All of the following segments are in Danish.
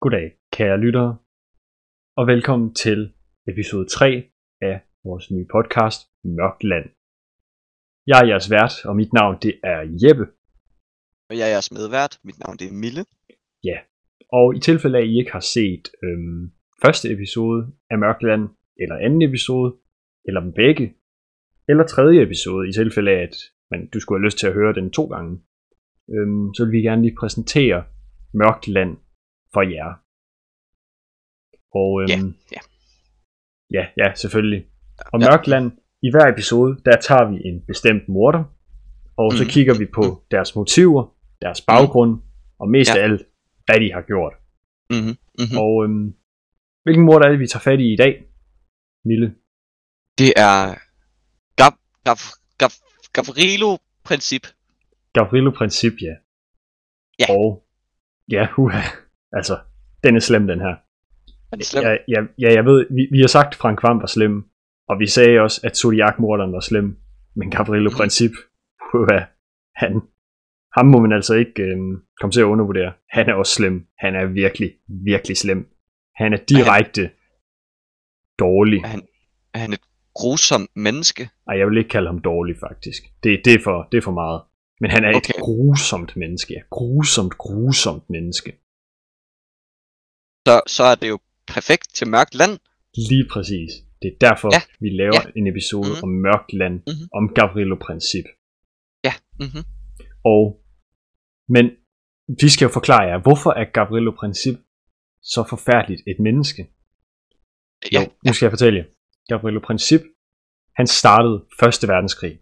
Goddag, kære lyttere, og velkommen til episode 3 af vores nye podcast, Mørkland. Jeg er jeres vært, og mit navn det er Jeppe. Og jeg er jeres medvært. Mit navn det er Mille. Ja, og i tilfælde af, at I ikke har set øhm, første episode af Mørkland, eller anden episode, eller dem begge, eller tredje episode, i tilfælde af, at man, du skulle have lyst til at høre den to gange, øhm, så vil vi gerne lige præsentere Mørkland for jer. Og øhm, Ja, ja. ja, ja, selvfølgelig. Og. Mørkland, i hver episode, der tager vi en bestemt morder, og så Mhm. kigger vi på deres motiver, deres baggrund, og mest Ja. af alt, hvad de har gjort. Mm-hmm. Mm-hmm. Og øhm, hvilken morder er det, vi tager fat i i dag, Mille? Det er Gav, Gav, Gav, Gavrilo-princip. Gavrilo Princip, ja. Ja. Og ja, uha, altså, den er slem, den her. Er det slemt? Ja, ja, ja, jeg ved, vi, vi har sagt, at Frank Vam var slem, og vi sagde også, at Zodiac-morderen var slem, men Gavrilo Mhm. Princip, uha, han, ham må man altså ikke øhm, komme til at undervurdere. Han er også slem. Han er virkelig, virkelig slem. Han er direkte dårlig. Er han, er han et grusomt menneske? Ej, jeg vil ikke kalde ham dårlig, faktisk. Det, det, er, for, det er for meget. Men han er okay. et grusomt menneske. Grusomt, grusomt menneske. Så, så er det jo perfekt til mørkt land. Lige præcis. Det er derfor, Ja. vi laver Ja. en episode Mhm. om mørkt land, Mhm. om Gavrilo Princip. Ja. Mm-hmm. Og, men vi skal jo forklare jer, hvorfor er Gavrilo Princip så forfærdeligt et menneske? Ja, Jo, nu skal jeg fortælle jer. Gavrilo Princip, han startede Første Verdenskrig.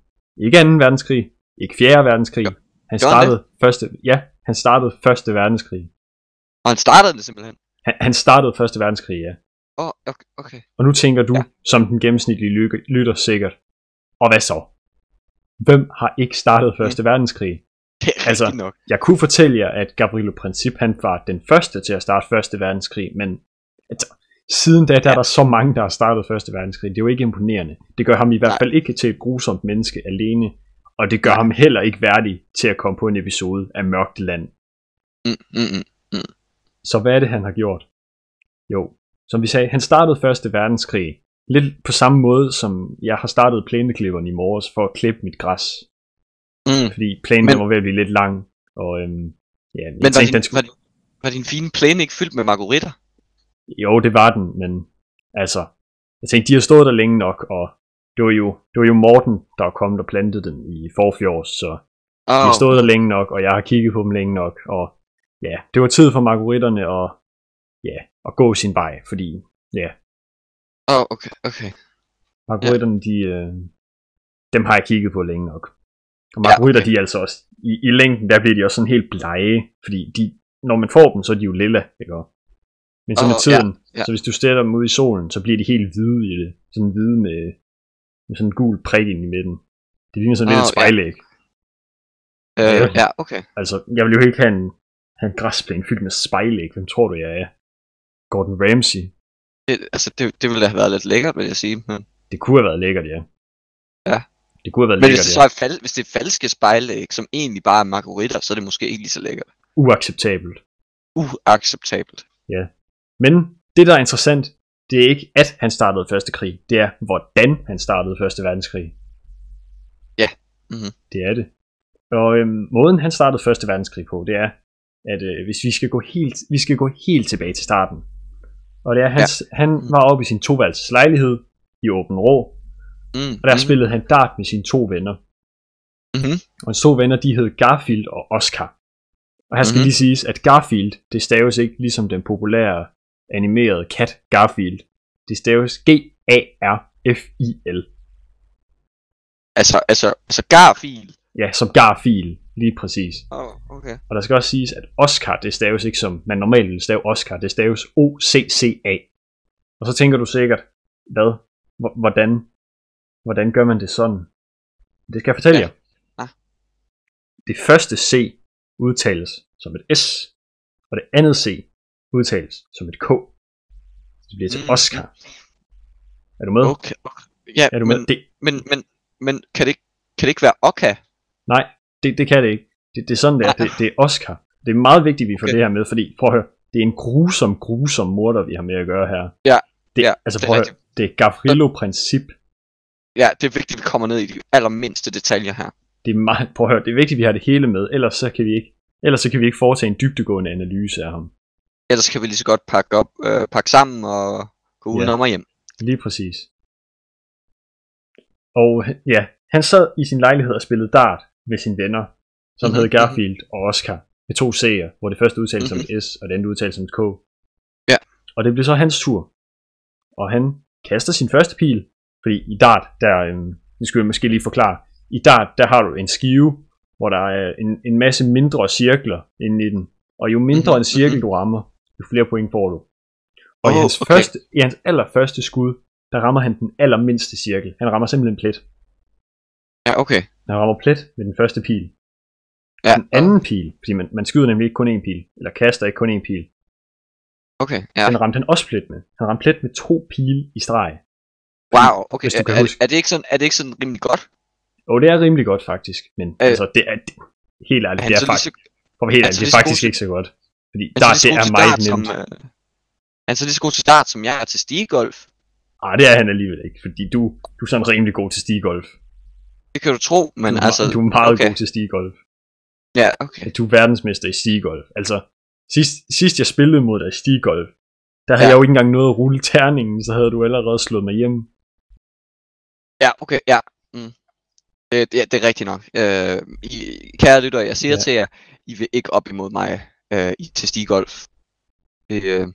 Ikke 2. verdenskrig, ikke 4. verdenskrig. Han Gjorde han startede første, ja, han startede Første Verdenskrig. og han startede det simpelthen. Han, han startede Første Verdenskrig, ja. Åh, oh, okay, okay. Og nu tænker du, ja. Ja. som den gennemsnitlige lykke- lytter sikkert, og hvad så? Hvem har ikke startet Første mm. verdenskrig? Det er Altså, nok. Jeg kunne fortælle jer, at Gavrilo Princip, han var den første til at starte Første verdenskrig, men altså, siden da, der er der så mange, der har startet Første verdenskrig. Det er jo ikke imponerende. Det gør ham i hvert Nej. fald ikke til et grusomt menneske alene, og det gør Nej. ham heller ikke værdig til at komme på en episode af Mørkt Land. Mm, mm, mm. Så hvad er det, han har gjort? Jo, som vi sagde, han startede Første Verdenskrig. Lidt på samme måde, som jeg har startet plæneklipperen i morges for at klippe mit græs. Mm. Fordi plænen Men- var ved at blive lidt lang. Og øhm, ja, jeg Men var tænkte, din, den skulle... var, din, var din fine plæne ikke fyldt med margaritter? Jo, det var den, men altså... Jeg tænkte, de har stået der længe nok, og det var jo, det var jo Morten, der er kommet og plantede den i forfjords, så de Oh, har stået der længe nok, og jeg har kigget på dem længe nok, og ja, det var tid for margaritterne at, ja, at gå sin vej, fordi ja, oh, okay, okay. Margaritterne, de, øh, dem har jeg kigget på længe nok. Og margaritter, Ja, okay. de er altså også, i, i længden, der bliver de også sådan helt blege, fordi de, når man får dem, så er de jo lilla, ikke også? Men så med Åh, tiden, ja, ja. så hvis du stiller dem ud i solen, så bliver de helt hvide i det. Sådan hvide med, med sådan en gul prik ind i midten. Det ligner sådan lidt Åh, et spejlæg. Øh, Ja. ja, okay. Altså, jeg vil jo ikke have en, have en græsplæne fyldt med spejlæg. Hvem tror du, jeg er? Gordon Ramsay. Det, altså, det, det ville have været lidt lækkert, vil jeg sige. Men, Det kunne have været lækkert, ja. Ja. Det kunne have været men hvis lækkert, det ja. så er, fal, hvis det er falske spejlæg, som egentlig bare er margaritter, så er det måske ikke lige så lækkert. Uacceptabelt. Uacceptabelt. Men det, der er interessant, det er ikke, at han startede første krig. Det er, hvordan han startede første verdenskrig. Ja. Mhm. Det er det. Og øhm, måden, han startede første verdenskrig på, det er, at øh, hvis vi skal, gå helt, vi skal gå helt tilbage til starten. Og det er, han, ja. han var oppe i sin toværelses lejlighed i Åben Rå, Mm, og der mm, spillede han dart med sine to venner. Mhm. Og hans to venner, de hed Garfield og Oscar. Og her skal Mhm. lige siges, at Garfield, det staves ikke ligesom den populære animerede kat Garfield. Det staves G-A-R-F-I-L. Altså, altså, altså Garfield. Ja, som Garfield, lige præcis. Oh, okay. Og der skal også siges, at Oscar, det staves ikke som man normalt vil stave Oscar, det staves O-C-C-A. Og så tænker du sikkert, hvad? H- Hvordan? Hvordan gør man det sådan? Det skal jeg fortælle Ja. jer. Ah. Det første C udtales som et S, og det andet C udtales som et K. Så det bliver til Mm, Oscar. Er du med? Okay, okay. Ja, Er du med? men, Det, men, men, men kan, det ikke, kan det ikke være Oka? Nej, det, det kan det ikke. Det, det er sådan der. Nej. Det, det er Oscar. Det er meget vigtigt, at vi får Okay. det her med, fordi prøv at høre, det er en grusom, grusom morder, vi har med at gøre her. Ja, Det, ja, altså, det er prøv at høre, det er Gavrilo-princip. Ja, det er vigtigt, at vi kommer ned i de allermindste detaljer her. Det er meget, prøv at høre, det er vigtigt, at vi har det hele med, ellers så kan vi ikke, ellers så kan vi ikke foretage en dybdegående analyse af ham. Ellers kan vi lige så godt pakke, op, øh, pakke sammen og gå Ja. udenom og hjem. Lige præcis. Og ja, han sad i sin lejlighed og spillede dart med sine venner, som Mhm, hed mhm. Garfield og Oscar, med to C'er, hvor det første udtales som Mhm. et S, og det andet udtales som et K. Ja. Og det blev så hans tur. Og han kaster sin første pil, fordi i dart, der, øhm, det skulle jeg måske lige forklare, i dart, der har du en skive, hvor der er en, en masse mindre cirkler inde i den. Og jo mindre Mhm, en cirkel mhm. du rammer, jo flere point får du. Og i, Åh, hans okay. første, i hans allerførste skud, der rammer han den allermindste cirkel. Han rammer simpelthen plet. Ja, okay. Han rammer plet med den første pil. Ja, Den anden pil, fordi man, man skyder nemlig ikke kun én pil, eller kaster ikke kun én pil. okay, ja. Den ramte han også plet med. Han ramte plet med to pile i streg. Wow, okay. Er, kan er, er, det ikke sådan, er det ikke sådan rimelig godt? Og det er rimelig godt faktisk, men Øh, altså, det er, det, helt ærligt, det er faktisk, så, for helt ærligt, det er faktisk ikke så godt. Fordi der, det er meget dart, som, nemt. øh, han er så lige så god til start, som jeg er til stigegolf. Ah, det er han alligevel ikke, fordi du, du er sådan rimelig god til stigolf. Det kan du tro, men du, altså... du er meget okay. god til stigolf. Ja, okay. Du er verdensmester i stigolf. Altså, sidst, sidst jeg spillede mod dig i stigolf, der havde Ja. jeg jo ikke engang nået at rulle terningen, så havde du allerede slået mig hjem. Ja, okay, ja. Mm. Det, det, det er rigtigt nok. Øh, I, kære lytter, jeg siger Ja. til jer, I vil ikke op imod mig øh, i, til stigegolf. Det, øh,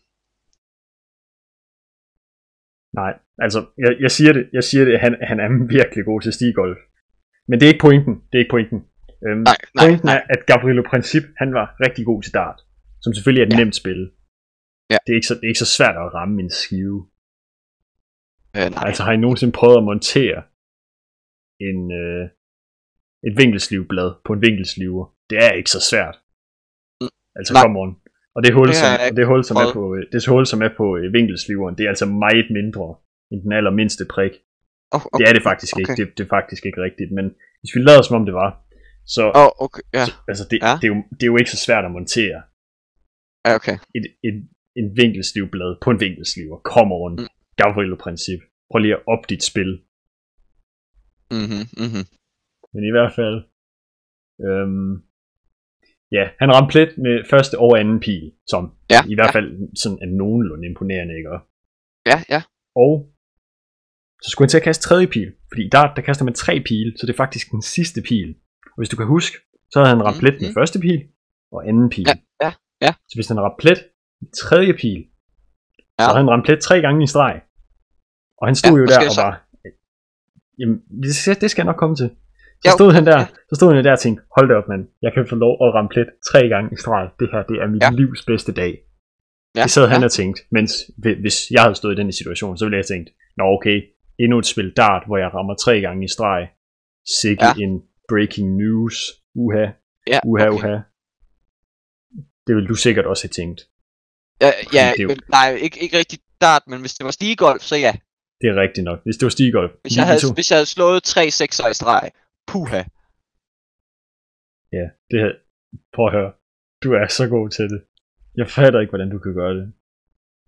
Nej, altså, jeg, jeg siger det, jeg siger det, han, han er virkelig god til stigolf. Men det er ikke pointen, det er ikke pointen. Øhm, nej, nej, pointen nej. er, at Gabrielo Princip, han var rigtig god til dart, som selvfølgelig er et Ja. nemt spil. Ja. Det, er ikke så, det er ikke så svært at ramme en skive. Øh, nej. Altså har I nogensinde prøvet at montere en, øh, et vinkelslivblad på en vinkelsliver? Det er ikke så svært. Mm. Altså Nej. come on. Og det hul, Det som, og det hul, som er på, øh, det hul, som er på øh, vinkelsliveren, det er altså meget mindre end den allermindste prik. Oh, okay. Det er det faktisk ikke. okay. Det, det er faktisk ikke rigtigt. Men hvis vi lader som om det var, så oh, okay, ja. altså det, Ja. det, er jo, det er jo ikke så svært at montere ja, okay. et, et, en vinkelslivblad på en vinkelsliver. Kom rundt. Mm. Gavrilo-princip. Prøv lige at op dit spil. Mm-hmm, mm-hmm. Men i hvert fald, øhm, ja, han ramte plet med første og anden pil, som Ja, i hvert ja. fald sådan er nogenlunde imponerende, ikke? Ja, ja. Og så skulle han til at kaste tredje pil, fordi der, der kaster man tre pile, så det er faktisk den sidste pil. Og hvis du kan huske, så havde han ramt Mhm, plet med første pil og anden pil. Ja, ja, ja. Så hvis han ramte plet med tredje pil, Ja. så havde han ramt plet tre gange i streg. Og han stod Ja, jo der og var... Jamen, det skal, det skal jeg nok komme til. Så Jo, stod han der, så stod han jo der og tænkte, hold da op mand, jeg kan få lov at ramme plet tre gange i streg. Det her, det er mit Ja. livs bedste dag. Ja, Det sad han ja. og tænkte, mens hvi- hvis jeg havde stået i den situation, så ville jeg have tænkt, nå okay, endnu et spil dart, hvor jeg rammer tre gange i streg. Sikke Ja. en breaking news. Uha, Ja, uha, okay. uha. Det vil du sikkert også have tænkt. Ja, ja det jo- men, nej, ikke, ikke rigtig start, men hvis det var stigegolf, så ja. Det er rigtigt nok. Hvis det var stigolf. Hvis jeg havde, to- hvis jeg havde slået tre sekser i streg, puha. Ja, det her. Prøv at høre. Du er så god til det. Jeg fatter ikke, hvordan du kan gøre det.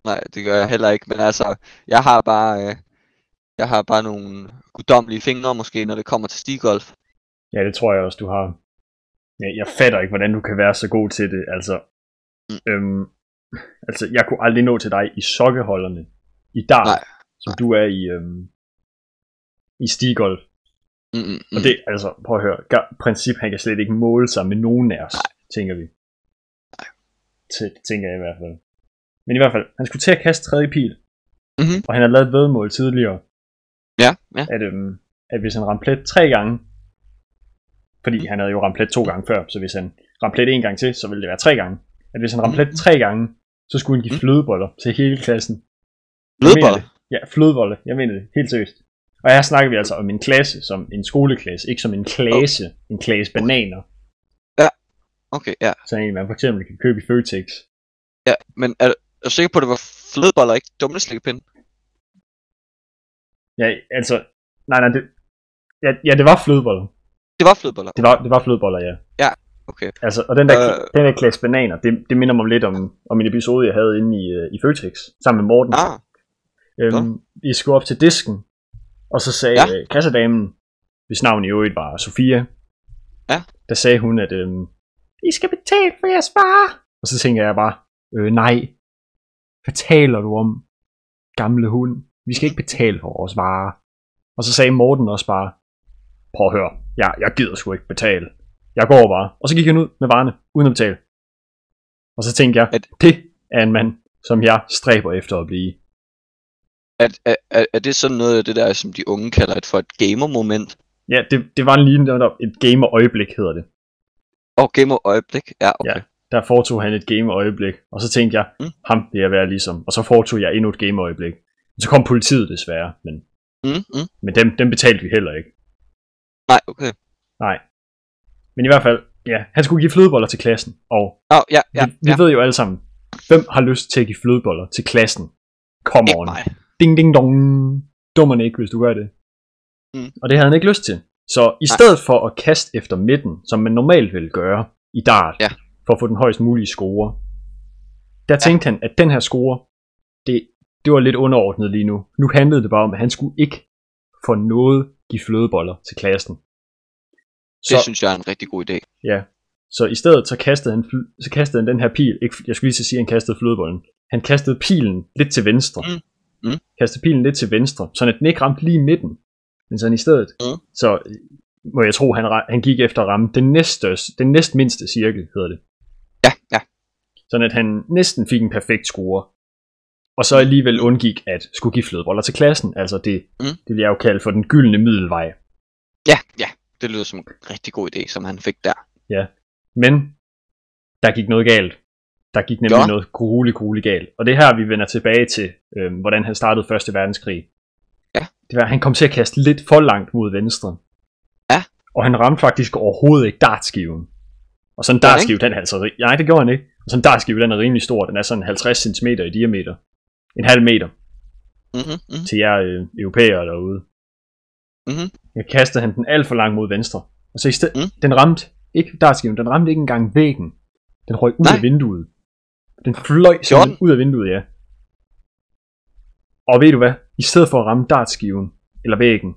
Nej, det gør jeg heller ikke, men altså, jeg har bare, øh, jeg har bare nogle guddommelige fingre måske, når det kommer til stigegolf. Ja, det tror jeg også, du har. Ja, jeg fatter ikke, hvordan du kan være så god til det. Altså, Mm. øhm, altså jeg kunne aldrig nå til dig i sokkeholderne. I dart, Nej, som du er i, øhm, i stigolf. Mm, mm, Og mm. det, altså, prøv at høre. Princip, han kan slet ikke måle sig med nogen af os, tænker vi. Nej. T- tænker jeg i hvert fald. Men i hvert fald, han skulle til at kaste tredje pil. Mhm. Og han har lavet et vedmål tidligere, Ja, ja. at, øhm, at hvis han ramte plet tre gange, fordi han havde jo ramt plet to gange før, så hvis han ramte plet en gang til, så ville det være tre gange. At hvis han ramte plet tre gange, så skulle han give Mhm. flødeboller til hele klassen. Det. Ja, flødebolle. Jeg mener det. Helt seriøst. Og her snakker vi altså om en klasse, som en skoleklasse, ikke som en klasse, en klasse bananer, Okay, ja. sådan en man for eksempel kan købe i Føtex. ja. Men er, er du sikker på, at det var flødeboller, ikke dumleslikkepinde? Ja, altså, nej, nej, det, ja, ja, det var flødeboller. Det var flødeboller. Det var, det var flødeboller, ja. Ja. okay. Altså, og den der, Øh. øh, den der klasse bananer, det, det minder mig lidt om, om en episode, jeg havde inde i, øh, i Føtex, sammen med Morten. Ah, Øhm, vi skulle op til disken, og så sagde Ja. ja. kassedamen, hvis navn i øvrigt var Sofia, Ja. der sagde hun, at øhm, I skal betale for jeres varer. Og så tænker jeg bare, øh, nej, hvad taler du om, gamle hund? Vi skal ikke betale for vores varer. Og så sagde Morten også bare, prøv at høre, jeg, jeg gider sgu ikke betale. Jeg går bare. Og så gik han ud med varerne, uden at betale. Og så tænkte jeg, At- det er en mand, som jeg stræber efter at blive. er, er, er, er det sådan noget af det der, som de unge kalder et for et gamer-moment? Ja, det, det var lige netop et gamer-øjeblik, hedder det. Åh, oh, gamer-øjeblik? Ja, okay. Ja. Der foretog han et gamer-øjeblik, og så tænkte jeg, mm. ham vil jeg være ligesom. Og så foretog jeg endnu et gamer-øjeblik. Så kom politiet desværre, men, Mm, mm. men dem, dem betalte vi heller ikke. Nej, okay. Nej. Men i hvert fald, ja, han skulle give flødeboller til klassen, og oh, ja, ja, vi, vi ja. ved jo alle sammen, hvem har lyst til at give flødeboller til klassen? Come on. Ding, ding, dong. Dummerne ikke, hvis du gør det. Mm. Og det havde han ikke lyst til. Så i Nej. stedet for at kaste efter midten, som man normalt ville gøre i dart, Ja. for at få den højst mulige score, der tænkte han, at den her score, det, det var lidt underordnet lige nu. Nu handlede det bare om, at han skulle ikke for noget give flødeboller til klassen. Det synes jeg er en rigtig god idé. Ja. Så i stedet så kastede han, så kastede han den her pil. Ikke, jeg skulle lige til at sige, at han kastede flødebollen. Han kastede pilen lidt til venstre. Mm. Mm. Kastede pilen lidt til venstre, så den ikke ramte lige midten. Men så han i stedet, Mm. så øh, må jeg tro, han, han gik efter at ramme den, næststørste, den næstmindste cirkel, hedder det. Ja, ja. Sådan at han næsten fik en perfekt score. Og så alligevel undgik at skulle give flødeboller til klassen. Altså det, Mm. det vil jeg jo kalde for den gyldne middelvej. Ja, ja. Det lyder som en rigtig god idé, som han fik der. Men der gik noget galt. Der gik nemlig Ja. ja. noget grueligt, grueligt galt. Og det er her, vi vender tilbage til, øhm, hvordan han startede Første Verdenskrig. Ja. Det var, han kom til at kaste lidt for langt mod venstre. Ja. Og han ramte faktisk overhovedet ikke dartskiven. Og sådan en dartskive, den er altså... Nej, det gjorde han ikke. Og sådan en dartskive, den er rimelig stor. Den er sådan 50 cm i diameter. En halv meter Mm-hmm, mm-hmm. til jer øh, europæere derude. Mhm. Jeg kastede han den alt for langt mod venstre. Og så i stedet, Mm. den ramte ikke dartskiven, den ramte ikke engang væggen. Den røg ud Nej. af vinduet. Den fløj simpelthen ud af vinduet, ja. Og ved du hvad? I stedet for at ramme dartskiven, eller væggen,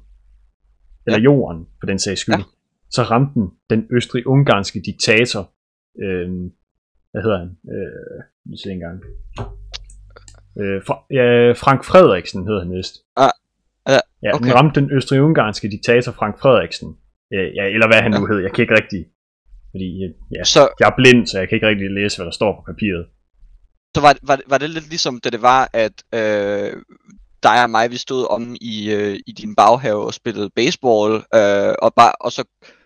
eller jorden, for den sags skyld, Ja. ja. så ramte den den østrig-ungarske diktator, øh, hvad hedder han? Øh, vi se engang. Øh, fra, ja, Frank Frederiksen hedder han vist. Ah, ja, Ja, okay. den ramte den østrig-ungarske diktator Frank Frederiksen. Ja, eller hvad han nu hed, jeg kan ikke rigtig, fordi øh, ja, Så, jeg er blind, så jeg kan ikke rigtig læse, hvad der står på papiret. så var, var, var det lidt ligesom, da det var, at øh, dig og mig, vi stod om i, øh, i din baghave og spillede baseball, øh, og, bare, og så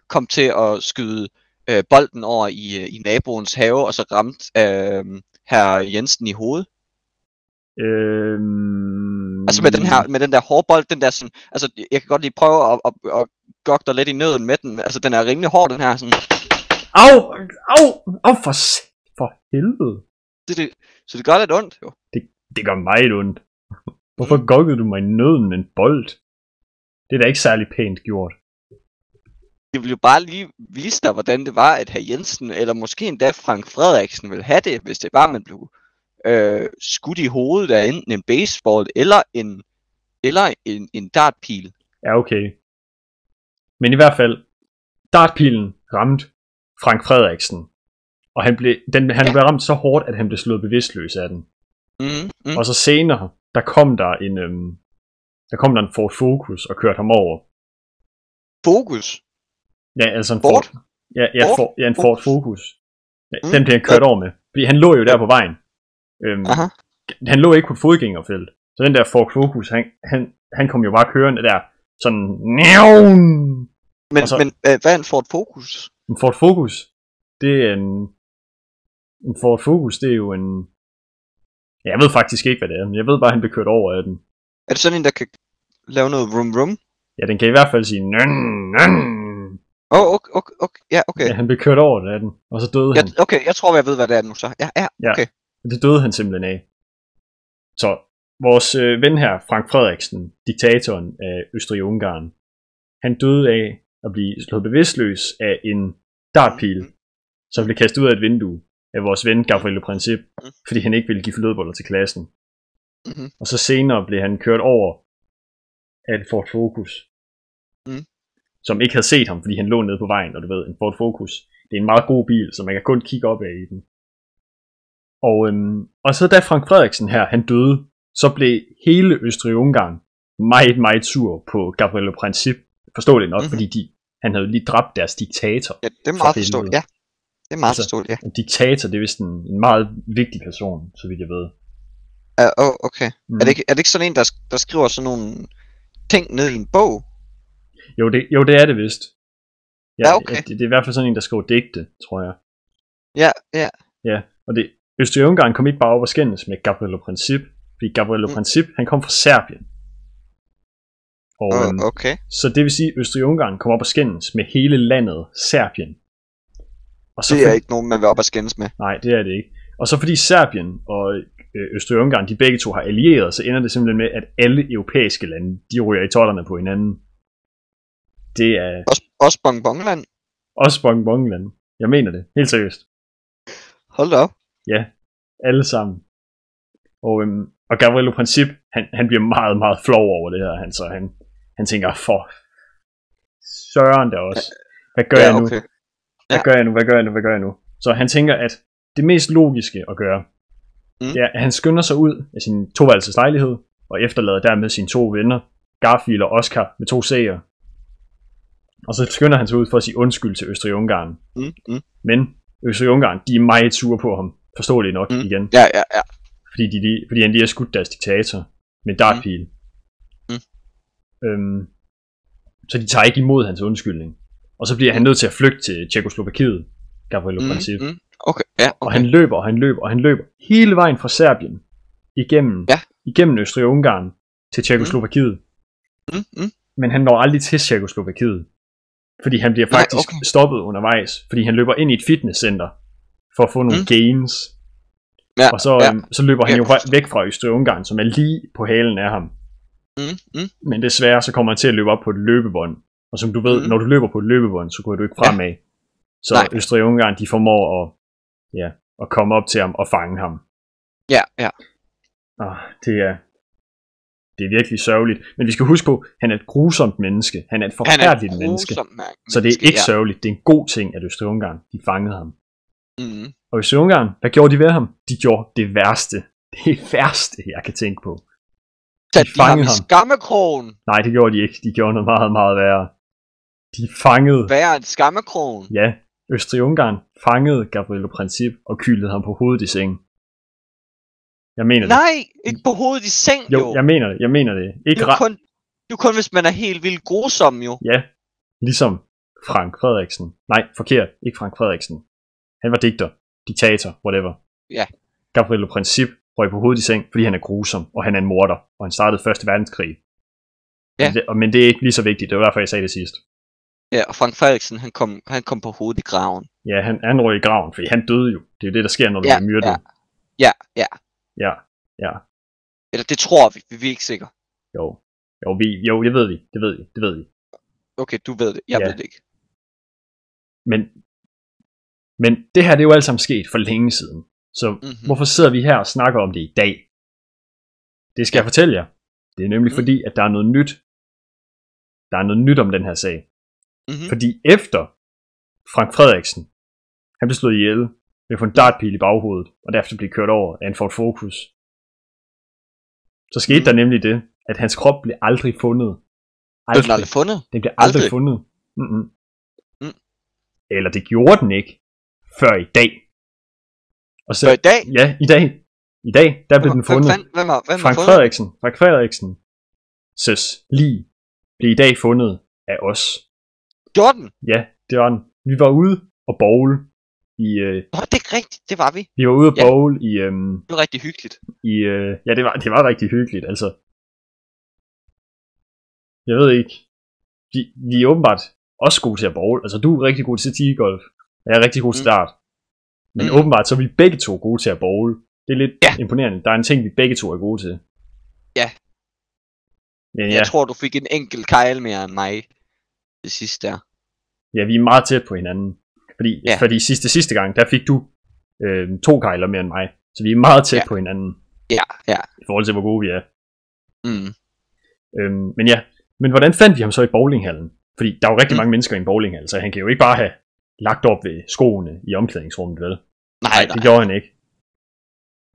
kom til at skyde øh, bolden over i, øh, i naboens have, og så ramte øh, herr Jensen i hovedet. Øhm, Altså med den her, med den der hårbold, den der sådan, altså jeg kan godt lige prøve at, at, at gokke dig lidt i nøden med den, altså den er rimelig hård den her, sådan, Au! Au! Au for, for helvede! det, det, så det gør lidt ondt jo. Det gør mig ondt. Hvorfor mm. gokkede du mig i nøden med en bold? Det er da ikke særlig pænt gjort. Jeg vil jo bare lige vise dig, hvordan det var, at herr Jensen, eller måske endda Frank Frederiksen, ville have det, hvis det var, man blev øh, skudt i hovedet af enten en baseball eller en, eller en, en dartpil. Ja, okay. Men i hvert fald, dartpilen ramte Frank Frederiksen. Og han blev, den, han Ja. blev ramt så hårdt, at han blev slået bevidstløs af den. Mm, mm. Og så senere, der kom der en, øhm, der kom der en Ford Focus og kørte ham over. Fokus. Ja, altså en Ford? Ford. Ja, ja, Ford? for, ja en Ford Focus. Ja, Mm. Den blev han kørt over med. Fordi han lå jo der på vejen. Øhm, Aha. han lå ikke på et fodgængerfelt. Så den der Ford Focus, han, han, han kom jo bare kørende der. Sådan, njavn! Men, så- men øh, hvad er en Ford Focus? En Ford Focus, det er en... En Ford Focus, det er jo en... Jeg ved faktisk ikke, hvad det er, men jeg ved bare, at han blev kørt over af den. Er det sådan en, der kan lave noget rum rum? Ja, den kan i hvert fald sige... Nøn, nøn. Åh, oh, okay, okay, okay, ja, okay. Ja, han blev kørt over af den, og så døde Ja, han. okay, jeg tror, jeg ved, hvad det er nu så. Ja, ja, Ja. Og det døde han simpelthen af. Så vores øh, ven her, Frank Frederiksen, diktatoren af Østrig-Ungarn, han døde af at blive slået bevidstløs af en dartpil, som blev kastet ud af et vindue af vores ven Gabriel Princip, Mm. fordi han ikke ville give flødeboller til klassen. Mhm. Og så senere blev han kørt over af et Ford Focus, Mm. som ikke havde set ham, fordi han lå nede på vejen, og du ved, en Ford Focus, det er en meget god bil, så man kan kun kigge op af i den. Og, øhm, og så da Frank Frederiksen her, han døde, så blev hele Østrig-Ungarn meget, meget sur på Gabriel Princip. Forståeligt nok, Mhm. mm-hmm. fordi de, han havde lige dræbt deres diktator. Ja, det er meget forståeligt. Ja, det er meget Altså- forståeligt, ja. En diktator, det er vist en, en meget vigtig person, så vidt jeg ved. Uh, oh, okay. Mm. Er, det ikke, er det ikke sådan en, der, der skriver sådan nogle ting ned i en bog? Jo, det, jo, det er det vist. Ja, okay. Det, det er i hvert fald sådan en, der skriver digte, tror jeg. Ja, ja. Ja, og det, Østrig-Ungarn kom ikke bare op og skændes med Gabriel Princip, fordi Gabriel Mm. Princip, han kom fra Serbien. Og, Oh, øhm, okay. Så det vil sige, at Østrig-Ungarn kom op og skændes med hele landet Serbien. Og så Det er fordi, ikke nogen, man vil op og skændes med. Nej, det er det ikke. Og så fordi Serbien og øh, Østrig-Ungarn, de begge to har allieret, så ender det simpelthen med, at alle europæiske lande, de ryger i tollerne på hinanden. Det er Også, også Bongbongland. også bongbongland. Jeg mener det, helt seriøst. Hold da op. Ja, alle sammen. Og, øhm, og Gabriel Princip, han, han bliver meget, meget flov over det her. Han, så han, han tænker, for søren der også. Hvad gør jeg nu? okay. Hvad Ja. gør jeg nu? Hvad gør jeg nu? Hvad gør jeg nu? Så han tænker, at det mest logiske at gøre, Mm. det er, at han skynder sig ud af sin toværelses lejlighed, og efterlader dermed sine to venner, Garfield og Oscar, med to C'er. Og så skynder han sig ud for at sige undskyld til Østrig-Ungarn. Mm, mm. Men Østrig-Ungarn, de er meget sure på ham. Forståeligt nok Mm. igen. Ja, ja, ja. Fordi, de, lige- fordi han lige har skudt deres diktator med dartpil. Mm. Øhm, så de tager ikke imod hans undskyldning. Og så bliver han nødt til at flygte til Tjekoslovakiet, Gabriel Mm, Princip. mm. Okay, ja, Og okay. han løber, og han løber, og han løber hele vejen fra Serbien, igennem, Ja. igennem Østrig og Ungarn til Tjekoslovakiet. Mm, mm. Men han når aldrig til Tjekoslovakiet. Fordi han bliver Nej, faktisk okay. stoppet undervejs, fordi han løber ind i et fitnesscenter for at få nogle Mm. gains. Ja, Og så, ja. øhm, så løber han Ja. jo væk fra Østrig og Ungarn, som er lige på halen af ham. Mm, mm. Men desværre så kommer han til at løbe op på et løbebånd. Og som du ved, Mm. når du løber på et løbebånd, så går du ikke fremad. Så Nej. Østrig og Ungarn, de formår at, ja, at komme op til ham og fange ham. Ja, ja. Ah, det er det er virkelig sørgeligt. Men vi skal huske på, at han er et grusomt menneske. Han er et Han er forfærdeligt et menneske. menneske. Så det er ikke ja. sørgeligt. Det er en god ting, at Østrig-Ungarn de fangede ham. Mm. Og Østrig-Ungarn, hvad gjorde de ved ham? De gjorde det værste. Det værste, jeg kan tænke på. Satte de ham fangede i ham. skammekrogen. Nej, det gjorde de ikke. De gjorde noget meget, meget værre. De fangede, Værre end skammekrogen. ja, Østrig-Ungarn fangede Gabriel Princip og kyldede ham på hovedet i seng. Jeg mener det. Nej, ikke på hovedet i seng, jo. Jo, jeg mener det. Jeg mener det. det Ikke er jo ret. kun, det er kun, hvis man er helt vildt grusom, jo. Ja, ligesom Frank Frederiksen. Nej, forkert. Ikke Frank Frederiksen. Han var digter, diktator, whatever. Ja. Gabriel Princip røg på hovedet i seng, fordi han er grusom, og han er en morder, og han startede Første Verdenskrig. Ja. Men det, og- men det er ikke lige så vigtigt, det var derfor, jeg sagde det sidst. Ja, og Frank Frederiksen, han kom, han kom på hovedet i graven. Ja, han, han røg i graven, fordi han døde jo. Det er jo det, der sker, når du Ja, bliver myrdet. ja. Ja, ja. ja, ja. Eller det tror vi, vi er ikke sikre. Jo. Jo, vi, jo, det ved vi, det ved vi, det ved vi. Okay, du ved det, jeg Ja. ved det ikke. Men, men det her, det er jo alt sammen sket for længe siden. Så Mhm. hvorfor sidder vi her og snakker om det i dag? Det skal jeg fortælle jer. Det er nemlig Mm. fordi, at der er noget nyt. Der er noget nyt om den her sag. Mm-hmm. Fordi efter Frank Frederiksen, han blev slået ihjel få en dartpil i baghovedet, og derefter blev kørt over af en Ford Focus, så skete Mm. der nemlig det, at hans krop blev aldrig fundet. Blev den aldrig fundet? Den blev aldrig, Aldrig? fundet. Mm-mm. Mm. Eller det gjorde den ikke, før i dag. Og så, Så i dag? Ja, i dag. I dag, der blev den Hvem fundet. fanden- Hvem har, hvem Frank fundet? Frederiksen, Frank Frederiksen, søs, lige, blev i dag fundet af os. Gjorde den? Ja, det var den. Vi var ude og bowl i, øh, Nå, det er rigtigt, det var vi. vi var ude og Ja. bowl i, øhm, Det var rigtig hyggeligt. i øh, ja, det var, det var rigtig hyggeligt, altså. Jeg ved ikke. Vi, vi er åbenbart også gode til at bowl. Altså, du er rigtig god til golf. Jeg er rigtig god til Mm. start. Men Mm. åbenbart så er vi begge to gode til at bowl. Det er lidt Ja. imponerende. Der er en ting, vi begge to er gode til. Ja. Men Ja. Jeg tror, du fik en enkelt kejl mere end mig det sidste der. ja, vi er meget tæt på hinanden. fordi, Ja. fordi sidste, sidste gang, der fik du øh, to kejler mere end mig. Så vi er meget tæt Ja. på hinanden, Ja, ja. i forhold til, hvor gode vi er. Mm. Øhm, men ja, men hvordan fandt vi ham så i bowlinghallen? Fordi der er jo rigtig Mm. mm. mange mennesker i en bowlinghal, så han kan jo ikke bare have lagt op ved skoene i omklædningsrummet, vel? Nej, Nej, nej. det gjorde han ikke.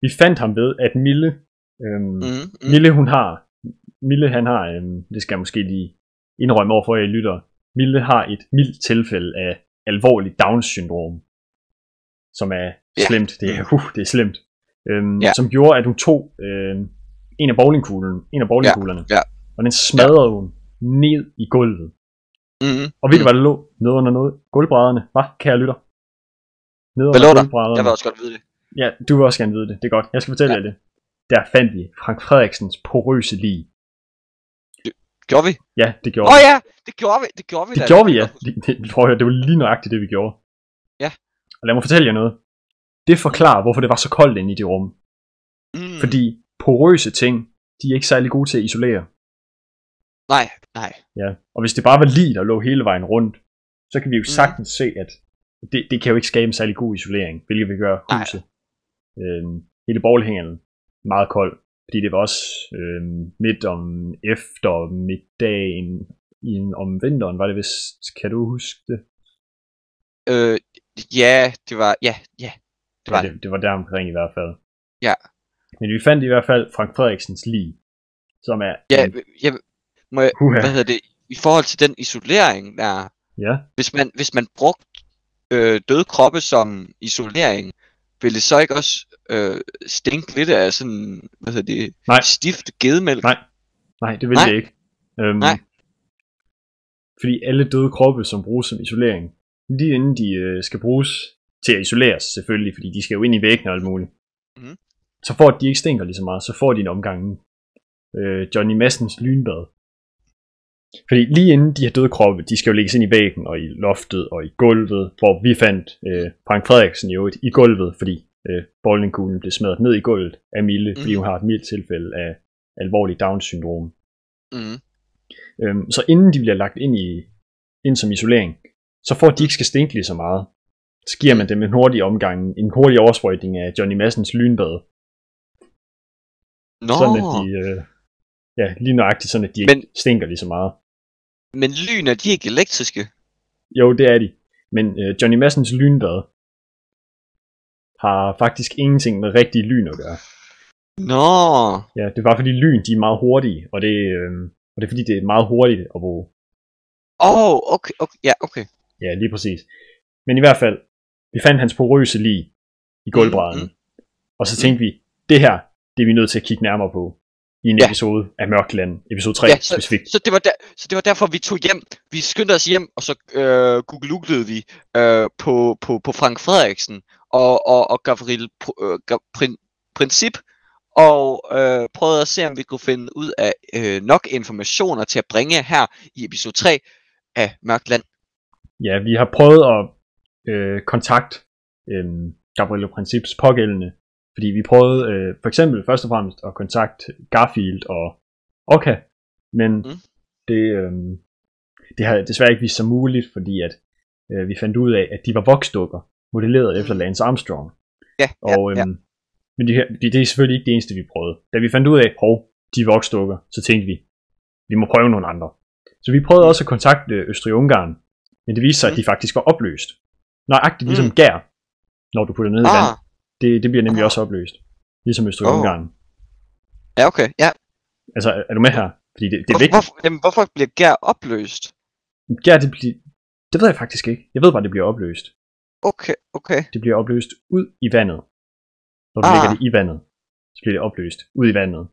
Vi fandt ham ved, at Mille, øhm, mm. Mm. Mille hun har, Mille han har, øhm, det skal jeg måske lige indrømme over for jer lytter, Mille har et mildt tilfælde af alvorlig Downs-syndrom, som er Ja. slemt. Det er, uh, det er slemt. Øhm, Ja. Som gjorde, at hun tog øhm, en af bowlingkuglen, en af bowlingkuglerne, Ja. og den smadrede hun ned i gulvet. Mm. Og ved du, hvad der lå nede under noget? Gulvbrædderne. Hvad, kære lytter? Nede Hvad under lå der? Jeg vil også godt vide det. Ja, du vil også gerne vide det. Det er godt. Jeg skal fortælle Ja. jer det. Der fandt vi Frank Frederiksens porøse lig. Gjorde vi? Ja, det gjorde Åh oh, vi. ja, det gjorde vi. Det gjorde vi Det da. gjorde vi, ja. Det, det, prøv at høre, det var lige nøjagtigt det, vi gjorde. Ja. Og lad mig fortælle jer noget. Det forklarer, hvorfor det var så koldt inde i det rum. Mm. Fordi porøse ting, de er ikke særlig gode til at isolere. Nej, nej. Ja. Og hvis det bare var lige, der lå hele vejen rundt, så kan vi jo Mhm. sagtens se, at det, det kan jo ikke skabe en særlig god isolering, hvilket vil gøre huset. Øhm, hele bowlinghallen meget kold, fordi det var også øhm, midt om eftermiddagen i en, om vinteren, var det vist, kan du huske det? Øh, ja, det var, ja, ja. Det var ja, det, det var der omkring i hvert fald. Ja. Men vi fandt i hvert fald Frank Frederiksens lig, som er Ja, en, jeg, må jeg, Uha. hvad hedder det, i forhold til den isolering der, ja, hvis man, hvis man brugte øh, døde kroppe som isolering, ville det så ikke også øh, stinke lidt af sådan, hvad hedder det, Nej. stift gedemælk? Nej. nej, det vil Nej. det ikke. Øhm, Nej. Fordi alle døde kroppe, som bruges som isolering, lige inden de øh, skal bruges til at isoleres selvfølgelig, fordi de skal jo ind i væggene og alt muligt, Mhm. så at de ikke stinker lige så meget, så får de en omgang øh, Johnny Massens lynbad. Fordi lige inden de her døde kroppe, de skal jo lægges ind i væggen og i loftet og i gulvet, hvor vi fandt øh, Frank Frederiksen jo i gulvet, fordi øh, bowlingkuglen blev smadret ned i gulvet af Mille, mm. fordi hun har et mildt tilfælde af alvorlig Down-syndrom. Mm. Øhm, så inden de bliver lagt ind, i, ind som isolering, så at de ikke skal stinke lige så meget, så giver man dem en hurtig omgang, en hurtig oversprøjtning af Johnny Massens lynbad, Nå, sådan at de, øh, ja, lige nøjagtigt sådan, at de Men- ikke stinker lige så meget. Men lyn er de ikke elektriske? Jo, det er de. Men øh, Johnny Massens lynbad har faktisk ingenting med rigtig lyn at gøre. Nå, Ja, det var fordi lyn, de er meget hurtige, og det, øh, og det er fordi, det er meget hurtigt at bruge. åh, oh, okay, okay, ja, okay. Ja, lige præcis. Men i hvert fald, vi fandt hans porøse lig i gulvbrædderne. Mm, Og så tænkte vi, det her, det er vi nødt til at kigge nærmere på i en Ja. episode af Mørkland, episode 3 Ja, så, specifikt. så, det var der, så det var derfor, vi tog hjem. Vi skyndte os hjem, og så øh, googlede vi øh, på, på, på Frank Frederiksen og, og, og Gavril øh, Prin, Princip, og øh, prøvede at se, om vi kunne finde ud af øh, nok informationer til at bringe her i episode 3 af Mørkland. Ja, vi har prøvet at øh, kontakte øh, Gabriel Princips pågældende, fordi vi prøvede øh, for eksempel først og fremmest at kontakte Garfield og Oka, men Mm. mm. det, øh, det har desværre ikke vist sig muligt, fordi at øh, vi fandt ud af, at de var voksdukker, modelleret efter Mm. Lance Armstrong. Ja, Og, ja, ja. øhm, Men det, her, det, det er selvfølgelig ikke det eneste, vi prøvede. Da vi fandt ud af, hov, de er voksdukker, så tænkte vi, vi må prøve nogle andre. Så vi prøvede også at kontakte Østrig-Ungarn, men det viste sig, at de faktisk var opløst. Nøjagtigt ligesom Mm. gær, når du putter ned i vand. Det, det bliver nemlig Ah. også opløst. Ligesom Østrig-Ungarn. ja, okay. Ja. Altså, er du med her? Fordi det, det er Hvor, vigtigt. hvorfor, jamen, hvorfor bliver gær opløst? Gær, det, bliver, det ved jeg faktisk ikke. Jeg ved bare, det bliver opløst. Okay, okay. Det bliver opløst ud i vandet. Når du Ah. lægger det i vandet, så bliver det opløst ud i vandet.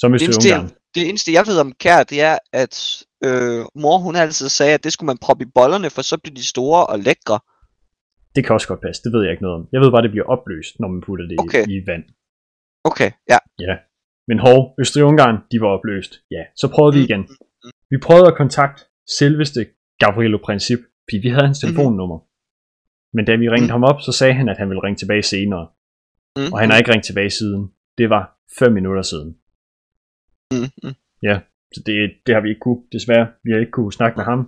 Som Østrig-Ungarn. jeg, det eneste, jeg ved om kær, det er, at øh, mor hun altid sagde, at det skulle man proppe i bollerne, for så bliver de store og lækre. Det kan også godt passe, det ved jeg ikke noget om. Jeg ved bare, det bliver opløst, når man putter det Okay. i vand. Okay, ja. Ja. Men hov, Østrig-Ungarn, de var opløst. Ja, så prøvede vi Mm, igen. Vi prøvede at kontakte selveste Gabrielo Princip, fordi vi havde hans Mhm. telefonnummer. Men da vi ringede ham op, så sagde han, at han ville ringe tilbage senere. Mm, Og han har ikke ringt tilbage siden. Det var 5 minutter siden. mm, mm. Så det, det har vi ikke kunne, desværre. Vi har ikke kunne snakke med ham.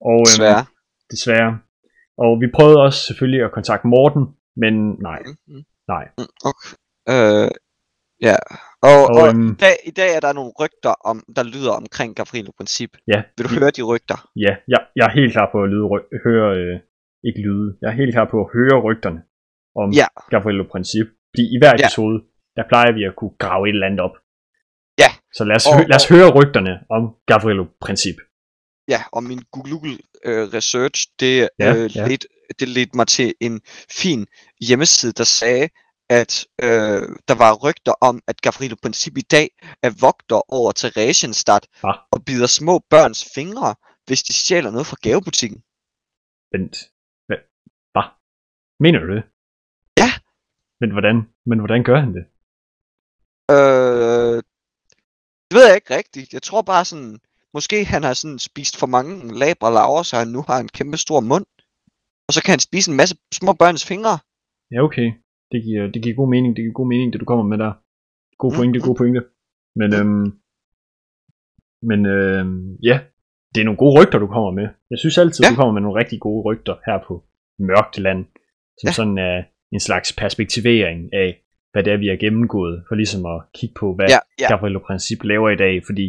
Og øhm, Desværre. desværre. Og vi prøvede også selvfølgelig at kontakte Morten, men nej, Mm, nej. mm, okay. Øh, ja. Og, Og, og øhm, i, dag, i dag er der nogle rygter, om, der lyder omkring Gavrilo Princip. Ja, Vil du høre de rygter? ja jeg, jeg er helt klar på at lyde, ry- høre, øh, ikke lyde, jeg er helt klar på at høre rygterne om Ja. Gavrilo Princip. Fordi i hver Ja. episode, der plejer vi at kunne grave et eller andet op. Ja. Så lad os, Og- hø- lad os høre rygterne om Gavrilo Princip. Ja, og min Google øh, research, det, Ja, øh, ja. Ledte, det ledte mig til en fin hjemmeside, der sagde, at øh, der var rygter om, at Gavrilo Princip i dag er vogter over Theresienstadt Ah. og bider små børns fingre, hvis de stjæler noget fra gavebutikken. Vent. Hvad? Hvad? Mener du det? Ja. Men hvordan, men hvordan gør han det? Øh, det ved jeg ikke rigtigt. Jeg tror bare sådan, måske han har sådan spist for mange labre laver, så han nu har en kæmpe stor mund. Og så kan han spise en masse små børns fingre. Ja, okay. Det giver, det giver god mening. Det giver god mening, det du kommer med der. God Mm, pointe, mm. god pointe. Men, øhm, men øhm, ja, det er nogle gode rygter, du kommer med. Jeg synes altid, Ja. du kommer med nogle rigtig gode rygter her på Mørkt Land. Som Ja. sådan er en slags perspektivering af, hvad det er, vi har gennemgået. For ligesom at kigge på, hvad Ja, ja. Gabriel Princip laver i dag. Fordi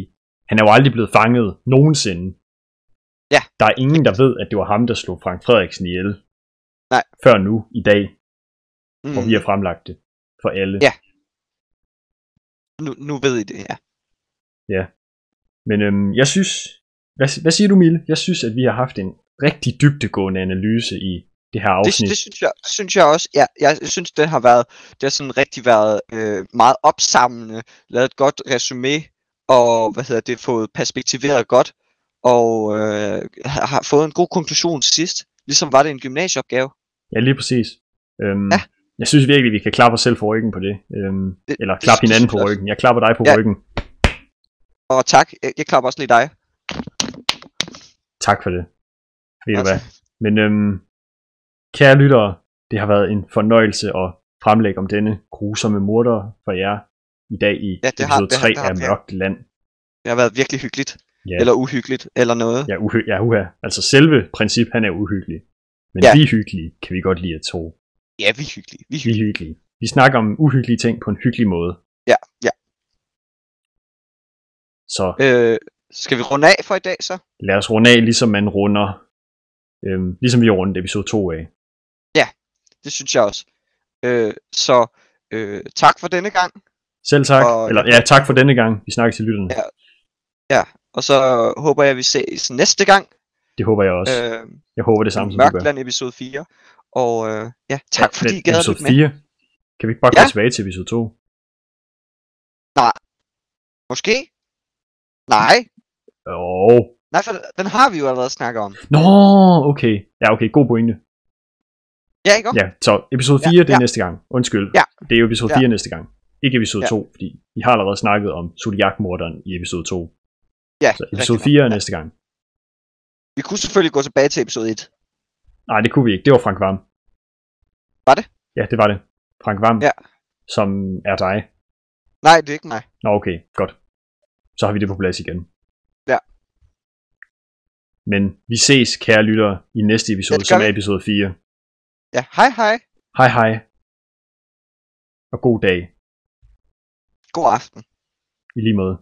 han er jo aldrig blevet fanget nogensinde. Ja. Der er ingen, der ved, at det var ham, der slog Frank Frederiksen ihjel. Nej. Før nu, i dag, Mm, hvor vi har fremlagt det for alle. Ja. nu, nu ved I det, ja. Men øhm, jeg synes, hvad, hvad siger du, Mille? Jeg synes, at vi har haft en rigtig dybtegående analyse i det her Det, afsnit. det, synes jeg, det synes jeg også. Ja, jeg synes, det har været, det har sådan rigtig været øh, meget opsamlende, lavet et godt resume, og hvad hedder det, fået perspektiveret godt, og øh, har fået en god konklusion sidst. Ligesom var det en gymnasieopgave. Ja, lige præcis. Øhm, Ja. Jeg synes virkelig, vi kan klappe os selv på ryggen på det. Øhm, Det- eller klappe hinanden på ryggen. Jeg klapper dig på Ja. ryggen. Og tak, jeg, jeg klapper også lige dig. Tak for det. Ved du hvad? Men øhm, kære lyttere, det har været en fornøjelse at fremlægge om denne grusomme morder for jer i dag i Ja, det har- episode det har- 3 det har- af ja. Mørkt Land. Det har været virkelig hyggeligt. Ja. Eller uhyggeligt, eller noget. Ja, uhy- ja, uha. Altså selve princip, han er uhyggelig. Men Ja. vi hyggelige, kan vi godt lide at tro. Ja, vi er hyggelige. Vi er Vi hyggelige. er hyggelige. Vi snakker om uhyggelige ting på en hyggelig måde. Ja, ja. Så Øh, skal vi runde af for i dag så? lad os runde af, ligesom man runder, øhm, ligesom vi rundet episode 2 af. Det synes jeg også. Øh, så øh, tak for denne gang. Selv tak. Og- Eller ja, tak for denne gang. Vi snakkes til lytterne. Ja. Og så håber jeg, at vi ses næste gang. Det håber jeg også. Øh, Jeg håber det samme, som du gør. Mørkland episode 4. Og øh, ja, tak fordi I gad at episode lytte med. 4. Kan vi ikke bare Ja. gå tilbage til episode 2? Måske? Nej. Åh. Nej, for den har vi jo allerede snakket om. Nå, okay. Ja, okay. God pointe. Ja, ikke? Ja, så episode 4, Ja, det er ja. næste gang. Undskyld. Ja. Det er jo episode Ja. 4 næste gang. Ikke episode Ja. 2, fordi vi har allerede snakket om Zodiac-morderen i episode 2. Ja, Så episode rigtig 4 er nok. næste gang. Vi kunne selvfølgelig gå tilbage til episode 1. Nej, det kunne vi ikke. Det var Frank Vam. Var det? Ja, det var det. Frank Vam, Ja. som er dig. Nej, det er ikke mig. Nå, okay. Godt. Så har vi det på plads igen. Ja. Men vi ses, kære lyttere, i næste episode, Ja, som er episode 4. Ja, hej hej. Hej hej. Og god dag. God aften. I lige måde.